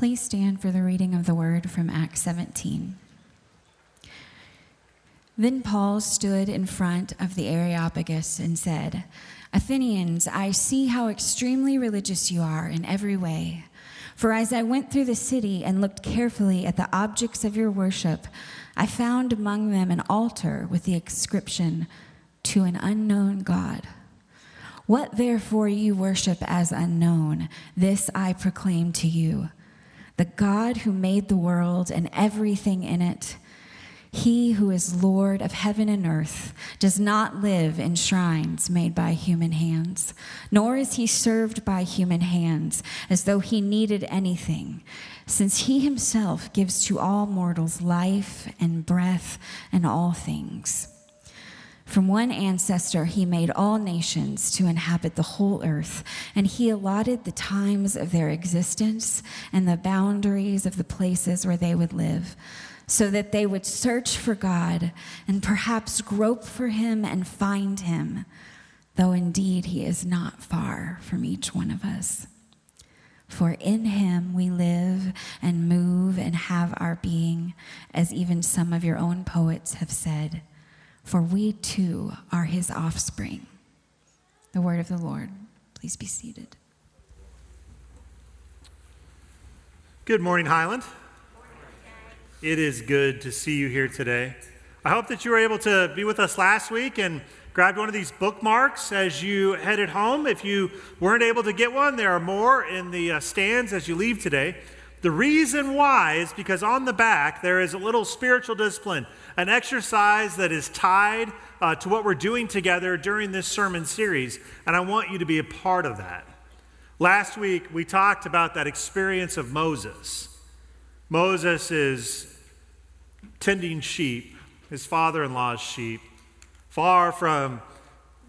Please stand for the reading of the word from Acts 17. Then Paul stood in front of the Areopagus and said, Athenians, I see how extremely religious you are in every way. For as I went through the city and looked carefully at the objects of your worship, I found among them an altar with the inscription, To an unknown God. What therefore you worship as unknown, this I proclaim to you. The God who made the world and everything in it, he who is Lord of heaven and earth does not live in shrines made by human hands, nor is he served by human hands as though he needed anything, since he himself gives to all mortals life and breath and all things. From one ancestor, he made all nations to inhabit the whole earth, and he allotted the times of their existence and the boundaries of the places where they would live, so that they would search for God and perhaps grope for him and find him, though indeed he is not far from each one of us. For in him we live and move and have our being, as even some of your own poets have said for we too are his offspring. The word of the Lord. Please be seated. Good morning, Highland. It is good to see you here today. I hope that you were able to be with us last week and grabbed one of these bookmarks as you headed home. If you weren't able to get one, there are more in the uh, stands as you leave today. The reason why is because on the back there is a little spiritual discipline, an exercise that is tied uh, to what we're doing together during this sermon series, and I want you to be a part of that. Last week we talked about that experience of Moses. Moses is tending sheep, his father in law's sheep, far from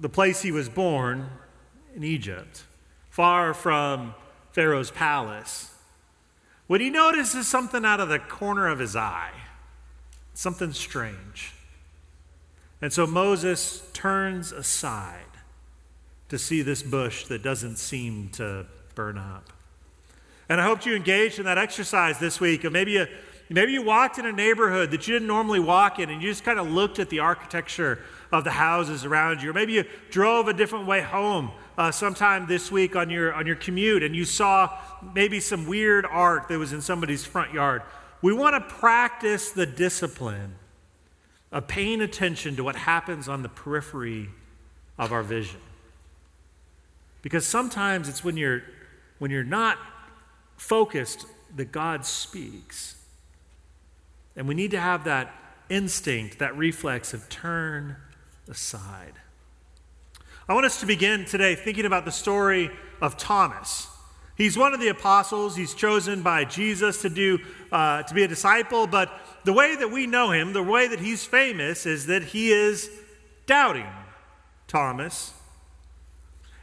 the place he was born in Egypt, far from Pharaoh's palace when he notices something out of the corner of his eye, something strange. And so Moses turns aside to see this bush that doesn't seem to burn up. And I hope you engaged in that exercise this week. Or maybe you, maybe you walked in a neighborhood that you didn't normally walk in and you just kind of looked at the architecture of the houses around you. Or maybe you drove a different way home uh, sometime this week on your, on your commute and you saw maybe some weird art that was in somebody's front yard. We want to practice the discipline of paying attention to what happens on the periphery of our vision. Because sometimes it's when you're, when you're not focused that God speaks. And we need to have that instinct, that reflex of turn aside. I want us to begin today thinking about the story of Thomas. He's one of the apostles. He's chosen by Jesus to do uh, to be a disciple. But the way that we know him, the way that he's famous, is that he is doubting Thomas.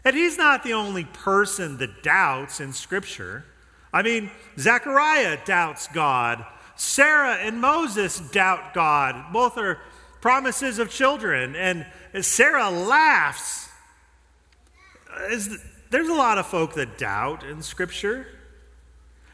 And he's not the only person that doubts in Scripture. I mean, Zechariah doubts God. Sarah and Moses doubt God. Both are promises of children. And Sarah laughs there's a lot of folk that doubt in Scripture.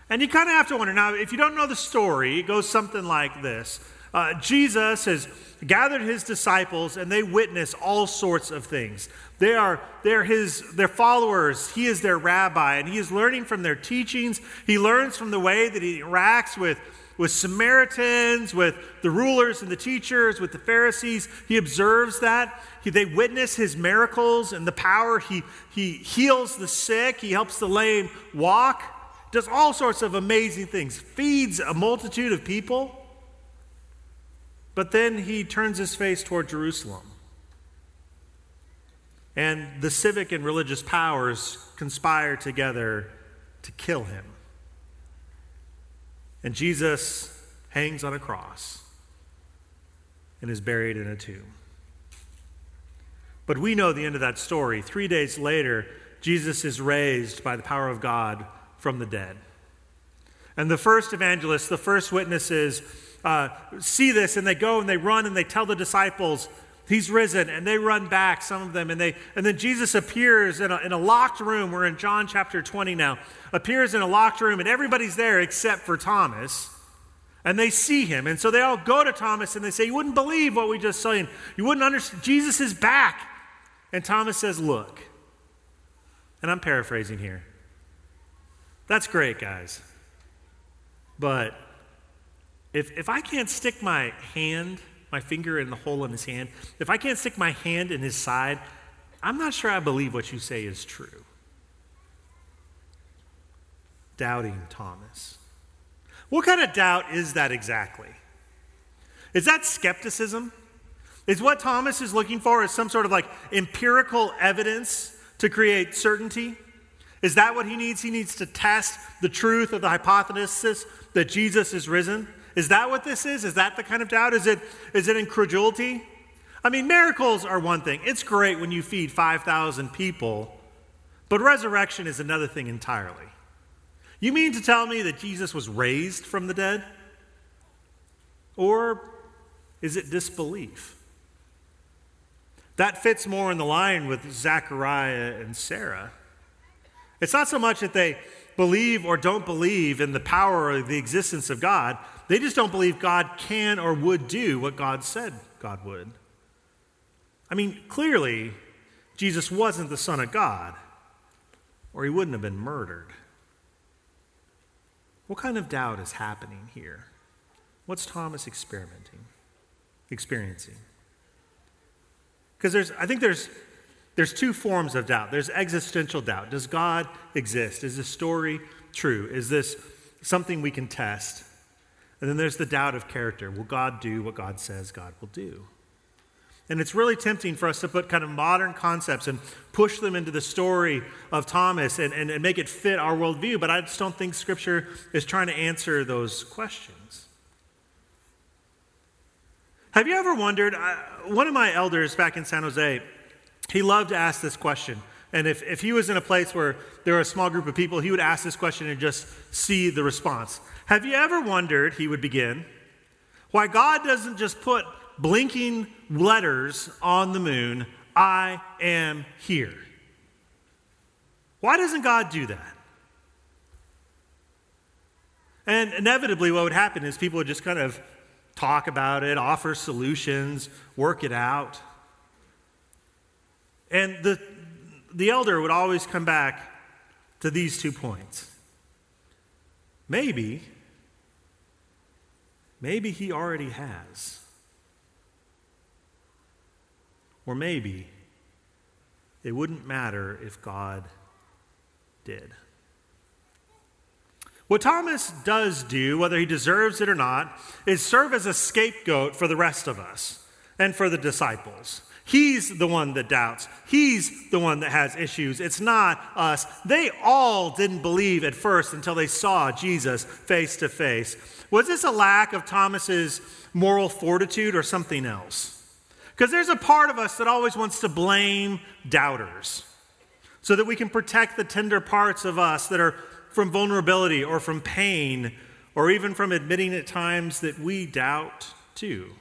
And you kind of have to wonder now, if you don't know the story, it goes something like this uh, Jesus has gathered his disciples and they witness all sorts of things. They are they're his their followers. He is their rabbi, and he is learning from their teachings. He learns from the way that he interacts with with Samaritans, with the rulers and the teachers, with the Pharisees. He observes that. He, they witness his miracles and the power. He, he heals the sick, he helps the lame walk, does all sorts of amazing things, feeds a multitude of people. But then he turns his face toward Jerusalem. And the civic and religious powers conspire together to kill him. And Jesus hangs on a cross and is buried in a tomb. But we know the end of that story. Three days later, Jesus is raised by the power of God from the dead. And the first evangelists, the first witnesses, uh, see this and they go and they run and they tell the disciples, He's risen, and they run back, some of them, and they and then Jesus appears in a, in a locked room. We're in John chapter 20 now. Appears in a locked room, and everybody's there except for Thomas. And they see him. And so they all go to Thomas and they say, You wouldn't believe what we just saw. You wouldn't understand. Jesus is back. And Thomas says, Look. And I'm paraphrasing here. That's great, guys. But if, if I can't stick my hand my finger in the hole in his hand, if I can't stick my hand in his side, I'm not sure I believe what you say is true. Doubting Thomas. What kind of doubt is that exactly? Is that skepticism? Is what Thomas is looking for is some sort of like empirical evidence to create certainty? Is that what he needs? He needs to test the truth of the hypothesis that Jesus is risen? Is that what this is? Is that the kind of doubt? Is it, is it incredulity? I mean, miracles are one thing. It's great when you feed 5,000 people, but resurrection is another thing entirely. You mean to tell me that Jesus was raised from the dead? Or is it disbelief? That fits more in the line with Zechariah and Sarah. It's not so much that they believe or don't believe in the power or the existence of God, they just don't believe God can or would do what God said God would. I mean, clearly, Jesus wasn't the Son of God, or he wouldn't have been murdered. What kind of doubt is happening here? What's Thomas experimenting, experiencing? Because there's, I think there's, there's two forms of doubt. There's existential doubt. Does God exist? Is this story true? Is this something we can test? And then there's the doubt of character. Will God do what God says God will do? And it's really tempting for us to put kind of modern concepts and push them into the story of Thomas and, and, and, make it fit our worldview, but I just don't think Scripture is trying to answer those questions. Have you ever wondered? Uh, one of my elders back in San Jose, he loved to ask this question. And if, if he was in a place where there were a small group of people, he would ask this question and just see the response. Have you ever wondered, he would begin, why God doesn't just put blinking letters on the moon, I am here? Why doesn't God do that? And inevitably, what would happen is people would just kind of talk about it, offer solutions, work it out. And the, the elder would always come back to these two points. Maybe Maybe he already has. Or maybe it wouldn't matter if God did. What Thomas does do, whether he deserves it or not, is serve as a scapegoat for the rest of us and for the disciples. He's the one that doubts. He's the one that has issues. It's not us. They all didn't believe at first until they saw Jesus face to face. Was this a lack of Thomas's moral fortitude or something else? Because there's a part of us that always wants to blame doubters so that we can protect the tender parts of us that are from vulnerability or from pain or even from admitting at times that we doubt too.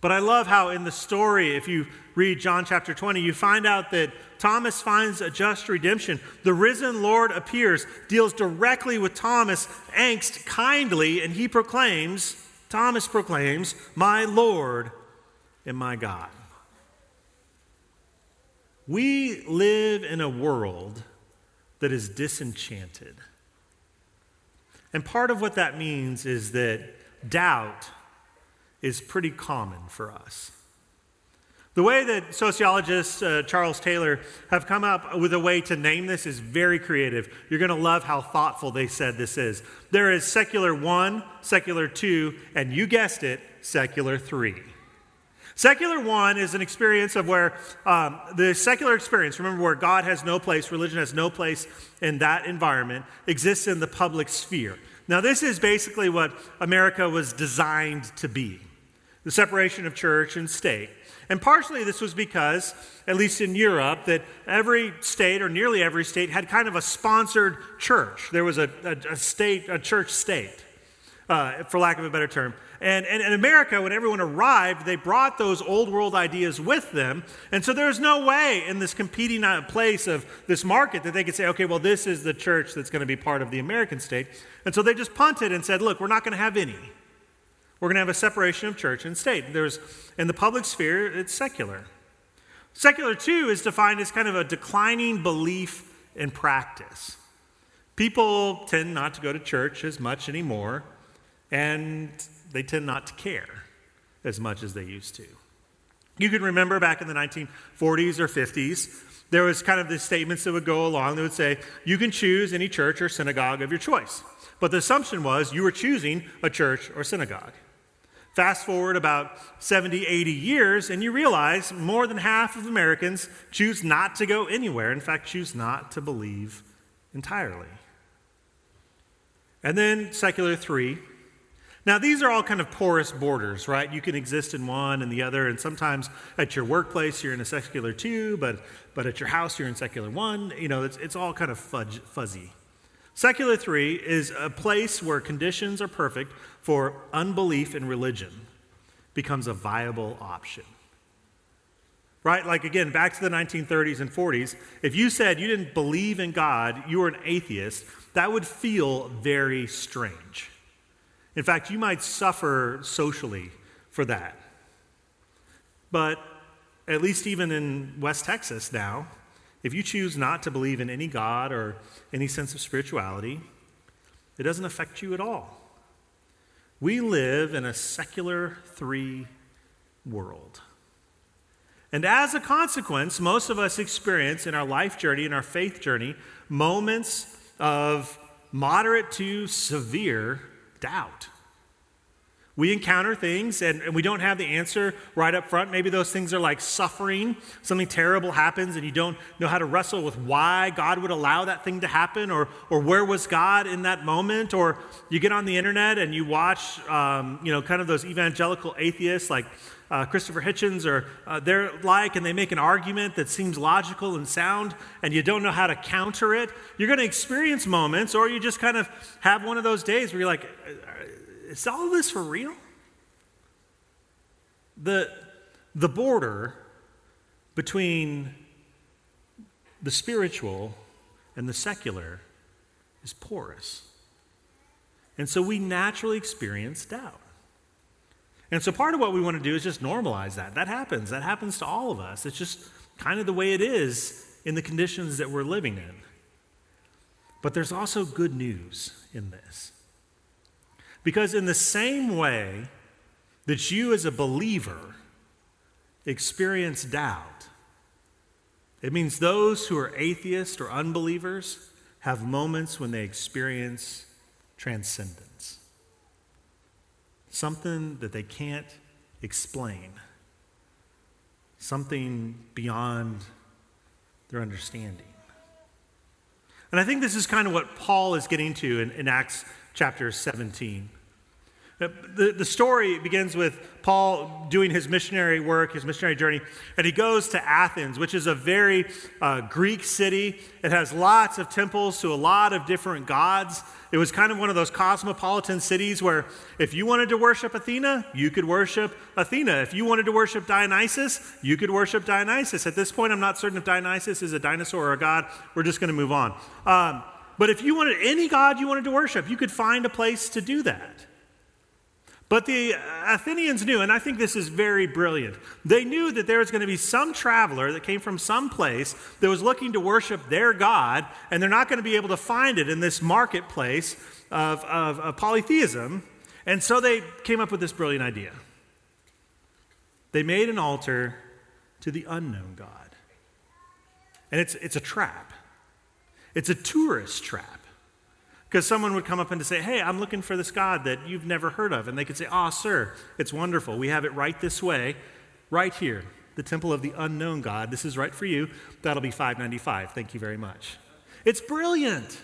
But I love how in the story, if you read John chapter 20, you find out that Thomas finds a just redemption. The risen Lord appears, deals directly with Thomas' angst kindly, and he proclaims, Thomas proclaims, My Lord and my God. We live in a world that is disenchanted. And part of what that means is that doubt is pretty common for us. The way that sociologists, uh, Charles Taylor, have come up with a way to name this is very creative. You're going to love how thoughtful they said this is. There is secular one, secular two, and you guessed it, secular three. Secular one is an experience of where um, the secular experience, remember, where God has no place, religion has no place in that environment, exists in the public sphere. Now, this is basically what America was designed to be the separation of church and state. And partially this was because, at least in Europe, that every state or nearly every state had kind of a sponsored church. There was a, a, a state, a church state. uh, for lack of a better term. And, and in America, when everyone arrived, they brought those old world ideas with them. And so there's no way in this competing uh, place of this market that they could say, okay, well, this is the church that's going to be part of the American state. And so they just punted and said, look, we're not going to have any. We're going to have a separation of church and state. There's, in the public sphere, it's secular. Secular, two, is defined as kind of a declining belief in practice. People tend not to go to church as much anymore, and they tend not to care as much as they used to. You can remember back in the 1940s or 50s, there was kind of the statements that would go along that would say, you can choose any church or synagogue of your choice. But the assumption was you were choosing a church or synagogue. Fast forward about 70, 80 years, and you realize more than half of Americans choose not to go anywhere. In fact, choose not to believe entirely. And then secular three. Now, these are all kind of porous borders, right? You can exist in one and the other, and sometimes at your workplace you're in a secular two, but, but at your house you're in secular one. You know, it's, it's all kind of fudge, fuzzy. Secular three is a place where conditions are perfect for unbelief in religion becomes a viable option. Right? Like, again, back to the 1930s and 40s, if you said you didn't believe in God, you were an atheist, that would feel very strange. In fact, you might suffer socially for that. But at least even in West Texas now, if you choose not to believe in any God or any sense of spirituality, it doesn't affect you at all. We live in a secular three world. And as a consequence, most of us experience in our life journey, in our faith journey, moments of moderate to severe doubt. We encounter things and, and, we don't have the answer right up front. Maybe those things are like suffering. Something terrible happens and you don't know how to wrestle with why God would allow that thing to happen or, or where was God in that moment. Or you get on the internet and you watch, um, you know, kind of those evangelical atheists like uh, Christopher Hitchens or uh, they're like, and they make an argument that seems logical and sound, and you don't know how to counter it. You're going to experience moments, or you just kind of have one of those days where you're like, is all this for real? The, the border between the spiritual and the secular is porous. And so we naturally experience doubt. And so part of what we want to do is just normalize that. That happens. That happens to all of us. It's just kind of the way it is in the conditions that we're living in. But there's also good news in this. Because, in the same way that you as a believer experience doubt, it means those who are atheists or unbelievers have moments when they experience transcendence. Something that they can't explain, something beyond their understanding. And I think this is kind of what Paul is getting to in, in Acts chapter 17. The, the story begins with Paul doing his missionary work, his missionary journey, and he goes to Athens, which is a very uh, Greek city. It has lots of temples to a lot of different gods. It was kind of one of those cosmopolitan cities where if you wanted to worship Athena, you could worship Athena. If you wanted to worship Dionysus, you could worship Dionysus. At this point, I'm not certain if Dionysus is a dinosaur or a god. We're just going to move on. Um, but if you wanted any god you wanted to worship, you could find a place to do that. But the Athenians knew, and I think this is very brilliant. They knew that there was going to be some traveler that came from some place that was looking to worship their God, and they're not going to be able to find it in this marketplace of, of, of polytheism. And so they came up with this brilliant idea. They made an altar to the unknown God. And it's, it's a trap, it's a tourist trap. Because someone would come up and say, Hey, I'm looking for this God that you've never heard of. And they could say, Ah, oh, sir, it's wonderful. We have it right this way, right here, the temple of the unknown God. This is right for you. That'll be 595. Thank you very much. It's brilliant.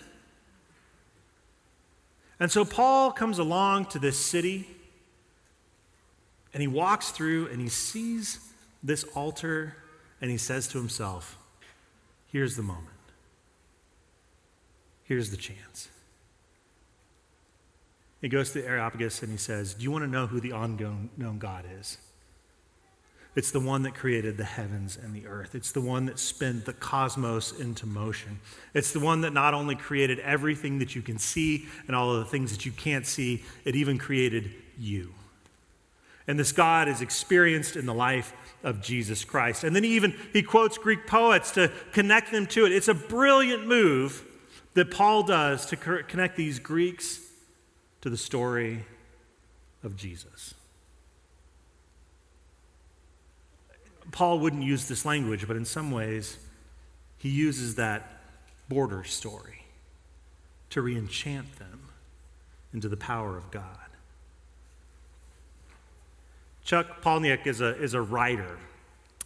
And so Paul comes along to this city and he walks through and he sees this altar and he says to himself, Here's the moment. Here's the chance. He goes to the Areopagus and he says, Do you want to know who the unknown God is? It's the one that created the heavens and the earth. It's the one that spun the cosmos into motion. It's the one that not only created everything that you can see and all of the things that you can't see, it even created you. And this God is experienced in the life of Jesus Christ. And then he even he quotes Greek poets to connect them to it. It's a brilliant move that Paul does to connect these Greeks to the story of Jesus. Paul wouldn't use this language, but in some ways, he uses that border story to reenchant them into the power of God. Chuck Palahniuk is a, is a writer.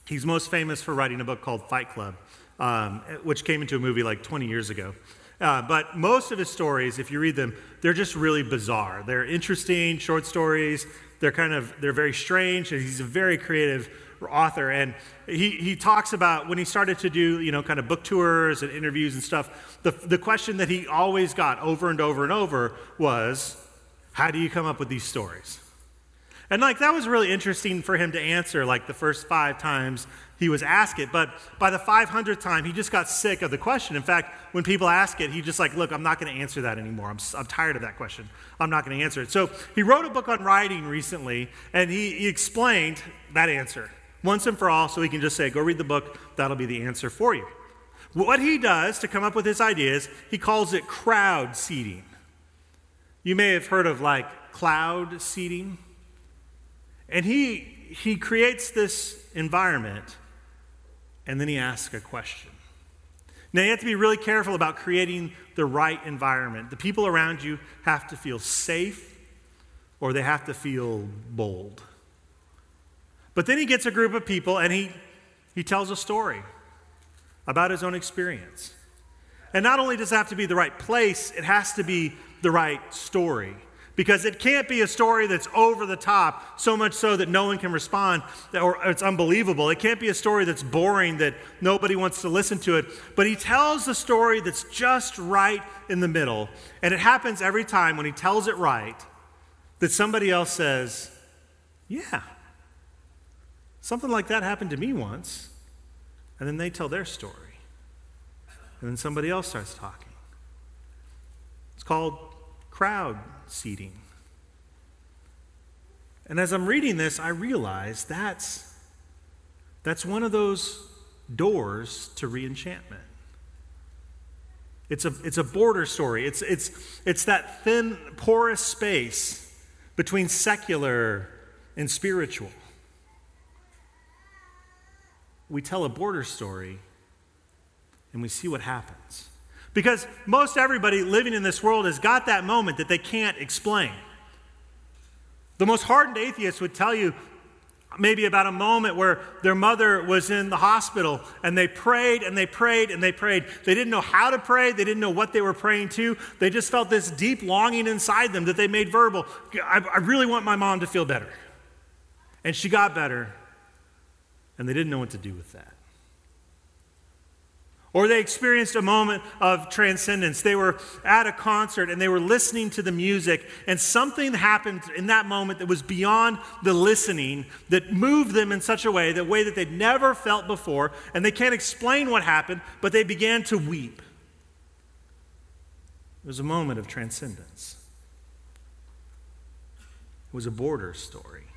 He's most famous for writing a book called Fight Club, um, which came into a movie like 20 years ago. Uh, but most of his stories, if you read them, they're just really bizarre. They're interesting short stories. They're kind of they're very strange. He's a very creative author, and he, he talks about when he started to do you know kind of book tours and interviews and stuff. The the question that he always got over and over and over was, "How do you come up with these stories?" And like that was really interesting for him to answer like the first five times he was asked it. But by the 500th time, he just got sick of the question. In fact, when people ask it, he just like, look, I'm not going to answer that anymore. I'm, I'm tired of that question. I'm not going to answer it. So he wrote a book on writing recently, and he, he explained that answer once and for all so he can just say, go read the book. That'll be the answer for you. What he does to come up with his ideas, he calls it crowd seeding. You may have heard of like cloud seeding. And he, he creates this environment and then he asks a question. Now, you have to be really careful about creating the right environment. The people around you have to feel safe or they have to feel bold. But then he gets a group of people and he, he tells a story about his own experience. And not only does it have to be the right place, it has to be the right story because it can't be a story that's over the top, so much so that no one can respond or it's unbelievable. It can't be a story that's boring that nobody wants to listen to it. But he tells the story that's just right in the middle. And it happens every time when he tells it right that somebody else says, Yeah, something like that happened to me once. And then they tell their story. And then somebody else starts talking. It's called crowd seeding. And as I'm reading this, I realize that's, that's one of those doors to reenchantment. It's a, it's a border story. It's, it's, it's that thin, porous space between secular and spiritual. We tell a border story and we see what happens. Because most everybody living in this world has got that moment that they can't explain. The most hardened atheist would tell you maybe about a moment where their mother was in the hospital and they prayed and they prayed and they prayed. They didn't know how to pray, they didn't know what they were praying to. They just felt this deep longing inside them that they made verbal. I, I really want my mom to feel better. And she got better, and they didn't know what to do with that. Or they experienced a moment of transcendence. They were at a concert and they were listening to the music, and something happened in that moment that was beyond the listening that moved them in such a way, the way that they'd never felt before. And they can't explain what happened, but they began to weep. It was a moment of transcendence, it was a border story.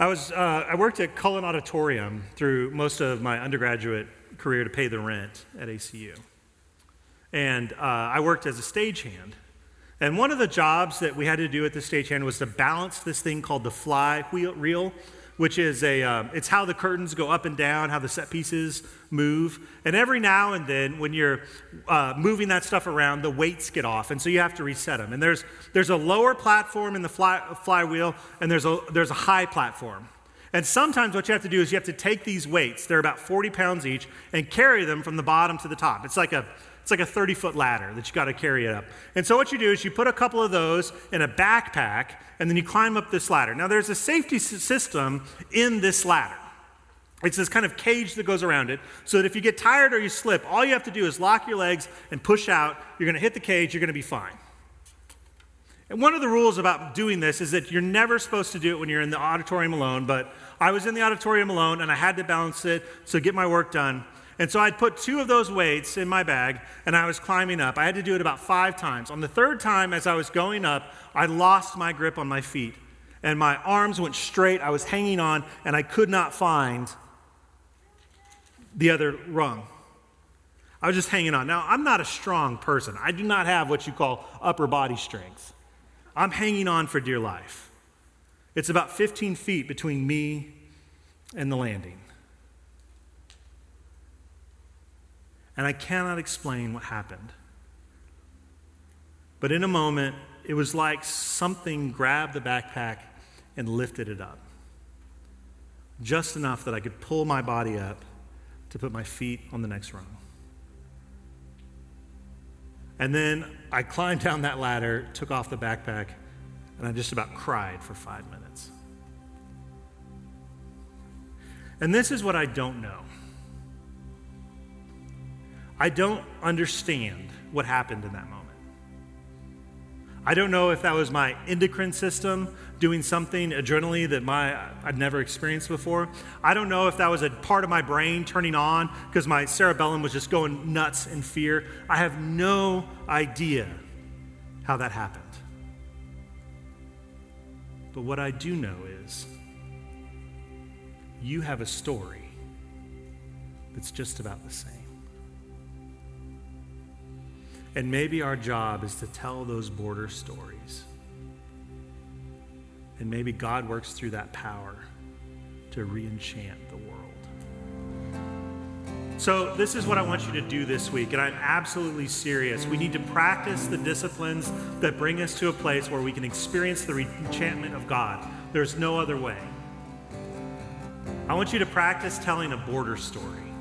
I, was, uh, I worked at Cullen Auditorium through most of my undergraduate career to pay the rent at ACU. And uh, I worked as a stagehand. And one of the jobs that we had to do at the stagehand was to balance this thing called the fly wheel reel, which is a, uh, it's how the curtains go up and down, how the set pieces move. And every now and then, when you're uh, moving that stuff around, the weights get off, and so you have to reset them. And there's, there's a lower platform in the fly, flywheel, and there's a, there's a high platform. And sometimes what you have to do is you have to take these weights, they're about 40 pounds each, and carry them from the bottom to the top. It's like a it's like a 30 foot ladder that you got to carry it up. And so what you do is you put a couple of those in a backpack and then you climb up this ladder. Now there's a safety system in this ladder. It's this kind of cage that goes around it so that if you get tired or you slip, all you have to do is lock your legs and push out. You're going to hit the cage, you're going to be fine. And one of the rules about doing this is that you're never supposed to do it when you're in the auditorium alone, but I was in the auditorium alone and I had to balance it so get my work done. And so I'd put two of those weights in my bag and I was climbing up. I had to do it about five times. On the third time, as I was going up, I lost my grip on my feet and my arms went straight. I was hanging on and I could not find the other rung. I was just hanging on. Now, I'm not a strong person. I do not have what you call upper body strength. I'm hanging on for dear life. It's about 15 feet between me and the landing. And I cannot explain what happened. But in a moment, it was like something grabbed the backpack and lifted it up. Just enough that I could pull my body up to put my feet on the next rung. And then I climbed down that ladder, took off the backpack, and I just about cried for five minutes. And this is what I don't know. I don't understand what happened in that moment. I don't know if that was my endocrine system doing something adrenally that my I'd never experienced before. I don't know if that was a part of my brain turning on because my cerebellum was just going nuts in fear. I have no idea how that happened. But what I do know is you have a story that's just about the same. And maybe our job is to tell those border stories and maybe God works through that power to re enchant the world. So, this is what I want you to do this week, and I'm absolutely serious. We need to practice the disciplines that bring us to a place where we can experience the enchantment of God. There's no other way. I want you to practice telling a border story.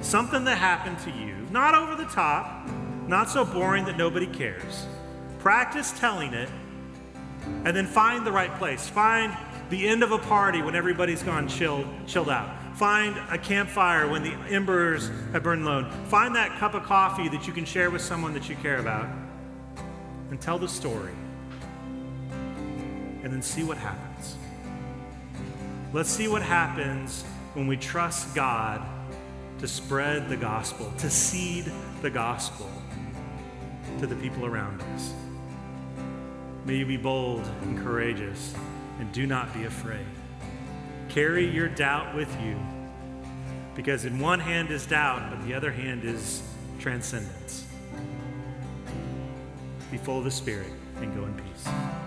Something that happened to you, not over the top, not so boring that nobody cares. Practice telling it and then find the right place. Find the end of a party when everybody's gone chilled, chilled out. Find a campfire when the embers have burned low. Find that cup of coffee that you can share with someone that you care about. And tell the story. And then see what happens. Let's see what happens when we trust God to spread the gospel, to seed the gospel to the people around us. May you be bold and courageous, and do not be afraid. Carry your doubt with you, because in one hand is doubt, but the other hand is transcendence. Be full of the Spirit and go in peace.